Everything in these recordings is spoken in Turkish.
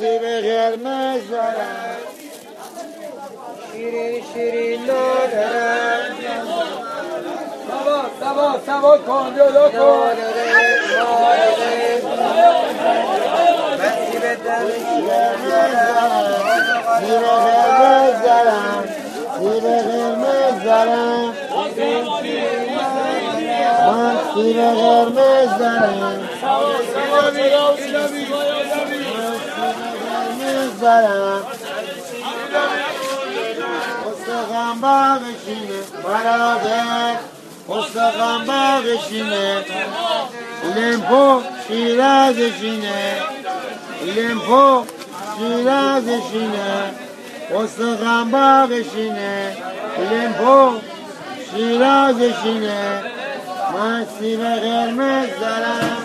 nasibe gelmez zarar. Şirin şirin lodere. Sabah sabah sabah kondolo kondolo. Nasibeden gelmez zarar. Nasibe gelmez zarar. Nasibe gelmez zarar. Nasibe gelmez zarar. Nasibe gelmez zarar. برم حسقم باقشینه برادر حسقم باقشینه لیمپو شیرازشینه لیمپو شیرازشینه حسقم باقشینه لیمپو شیرازشینه من سیب قرمز دارم.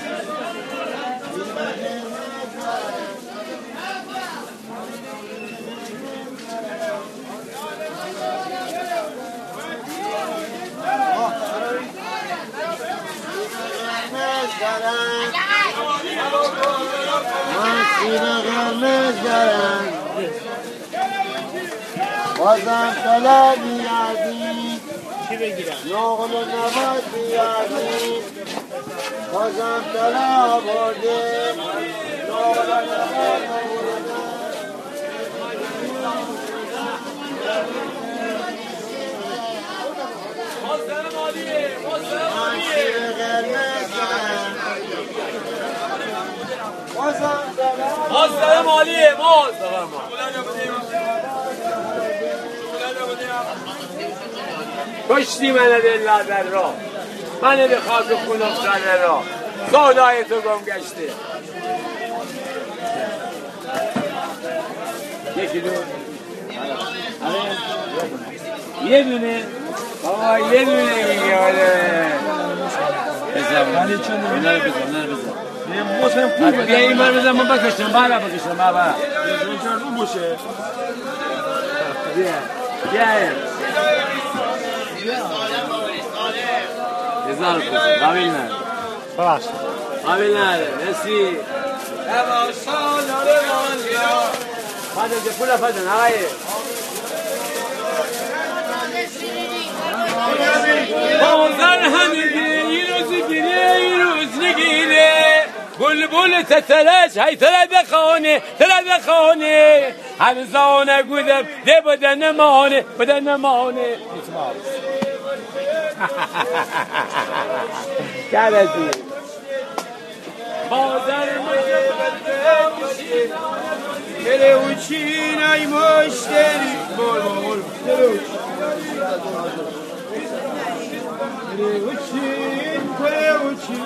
قرمز دارم من سیب قرمز دارم بازم طلا بیادی نقل و نبات بیادی بازم طلا برده نقل و نبات آوردم. من سیب قرمز دارم ماستر مالیه ماست کشتی منه دل در را. منه به خاک خونم سر را. سودای تو گم گشته. یکی دو. یه دونه. بابا یه دونه. میگه آره بزن اینا رو بزن اینا رو بزن مطمئن پول بده بیا این بار بزن من بکشتم بابا بکشتم بابا اون چرا رو بشه بیا بیا هزار بشه قابل نه باش قابل نه مسی هوا سال نور مالیا از پول آقای گل تترش هی تره بخانه تره بخانه همزانه گودم ده بدن مانه بدن مانه کرده بازر بره اوچین ای مشتری. بله، بله. بله، بول بول بره اوچین بره اوچین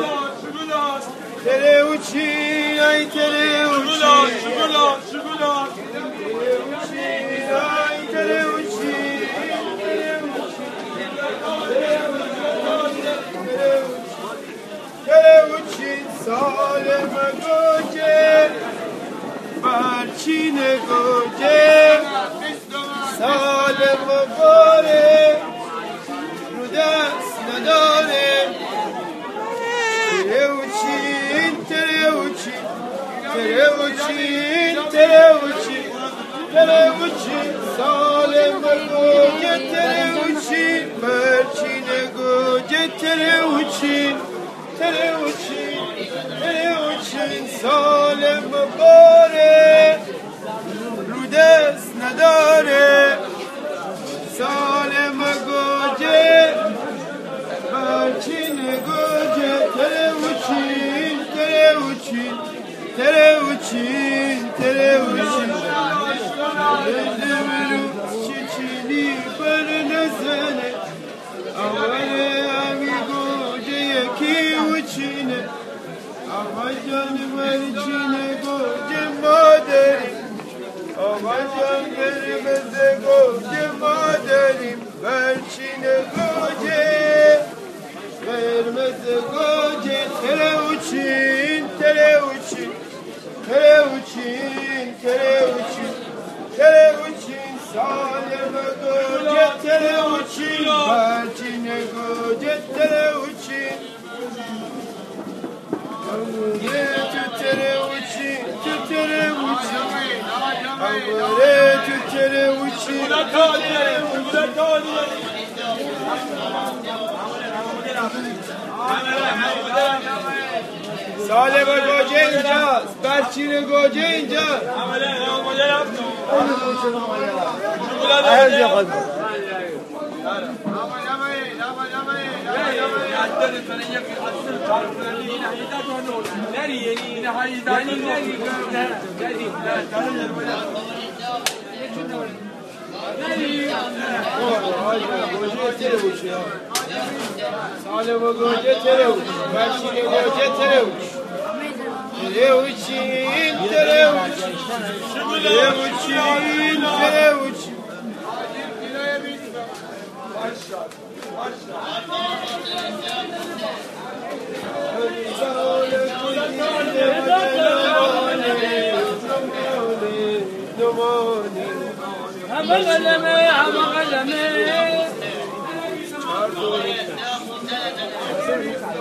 Şukulat şukulat şukulat Tere uçin ay tere uçin Şukulat şukulat Tere uçin ay tere uçin Tere uçin saleme goce. Barçine goce. Saleme gore Tere uçin tere uçin Tere uçin saleme goce Tere uçin Barçine goce Tere uçin Tere uçin Tere uçin saleme gore Rudes nadare Saleme goce Barçine goce Tere uçin Tere uçin Tere Tere uçin Özlemir çiçini barına sene Avare amigo Ceye ki uçine Avacan merçine goce maderi Ağacım kırmızı koca maderim Belçine koca Kırmızı koca Tere uçin Saleme koca Tere uçin Belçine koca Tere uçin Tütere uçin, tütere uçin Amore tütere uçin, tütere uçin Saleme kocenca, Berçin'i kocenca. Ayaz yapalım. Saleme koca tere uç, Berçin'i koca tere uç. Tere uçin, tere uç. Tere uçin, tere uç.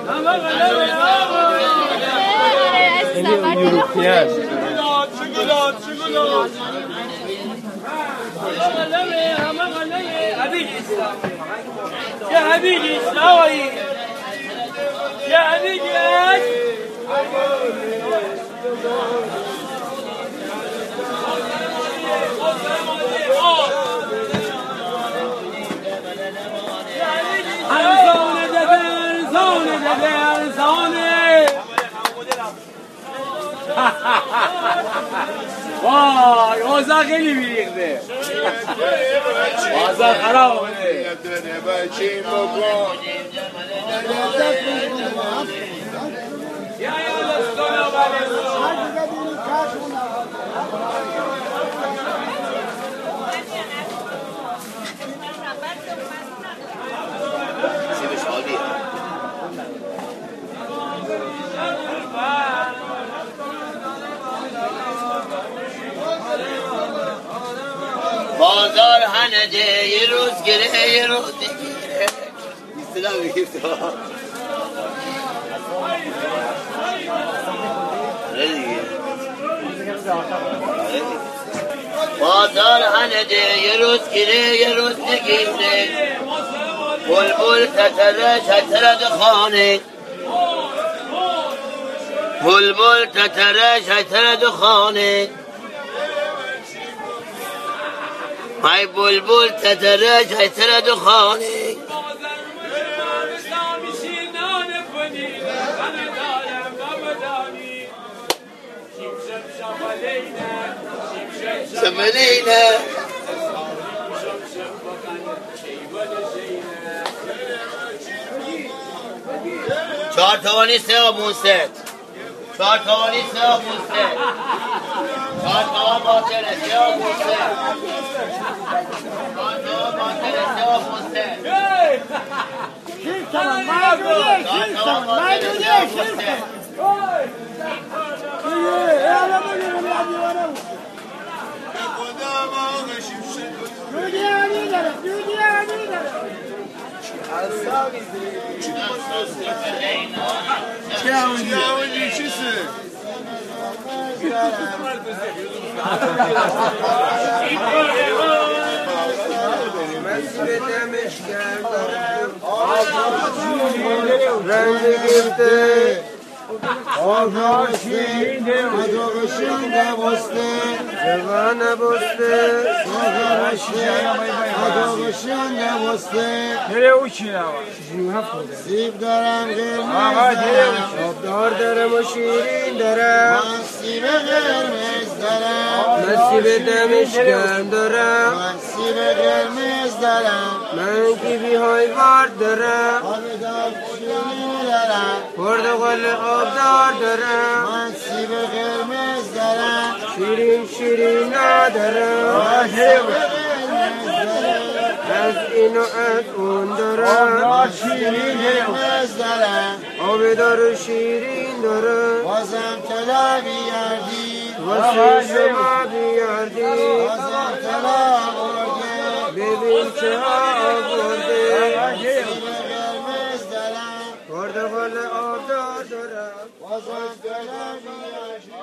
Hamagalame, European. Yes. يا حبيبي how are you? يا حبيبي I'm so in the zone, in the zone, وای اوزا خیلی میریخته. اوزا خراب آمده یا یا دوستان آمده نده یه روز گره یه روز نگیره سلام بگیر تو بازار هنده یه روز گیره یه روز نگیره بلبل تتره تتره دخانه بلبل تتره تتره دخانه های بلبل تتره شتره خانه سمنينا چهار توانی سه آبون ست چهار توانی سه آبون ست چهار توان باطله سه آبون ست savunmaya, şiir savunmaya gidiyor, şiir savunmaya. İyi, ey adama görüm ya diyorum. Dünya'nı derim, dünya'nı derim. Çiğavun ilçisi. Çiğavun ilçisi demiş geldim. Rengi gitti. آفراشین مدوغشین دبسته جوان بسته آفراشین مدوغشین دبسته نره او چی نوا سیب دارم. قرمز دارم آبدار دارم. و شیرین دارم. من سیب قرمز دارم. من سیب دمشکن دارم. من سیب قرمز دارم. من کیبی های وارد دارم. آب دارم پرتقال آبدار دارم. من سیب قرمز دارم. شیرین شیرین ندارم از این و از اون دارم. شیرینمز دارم. آب دار شیرین دارم. بازم طلا بیاردی. واسه شما بیاردی. بازم طلا ببین چه آورده صدق نبي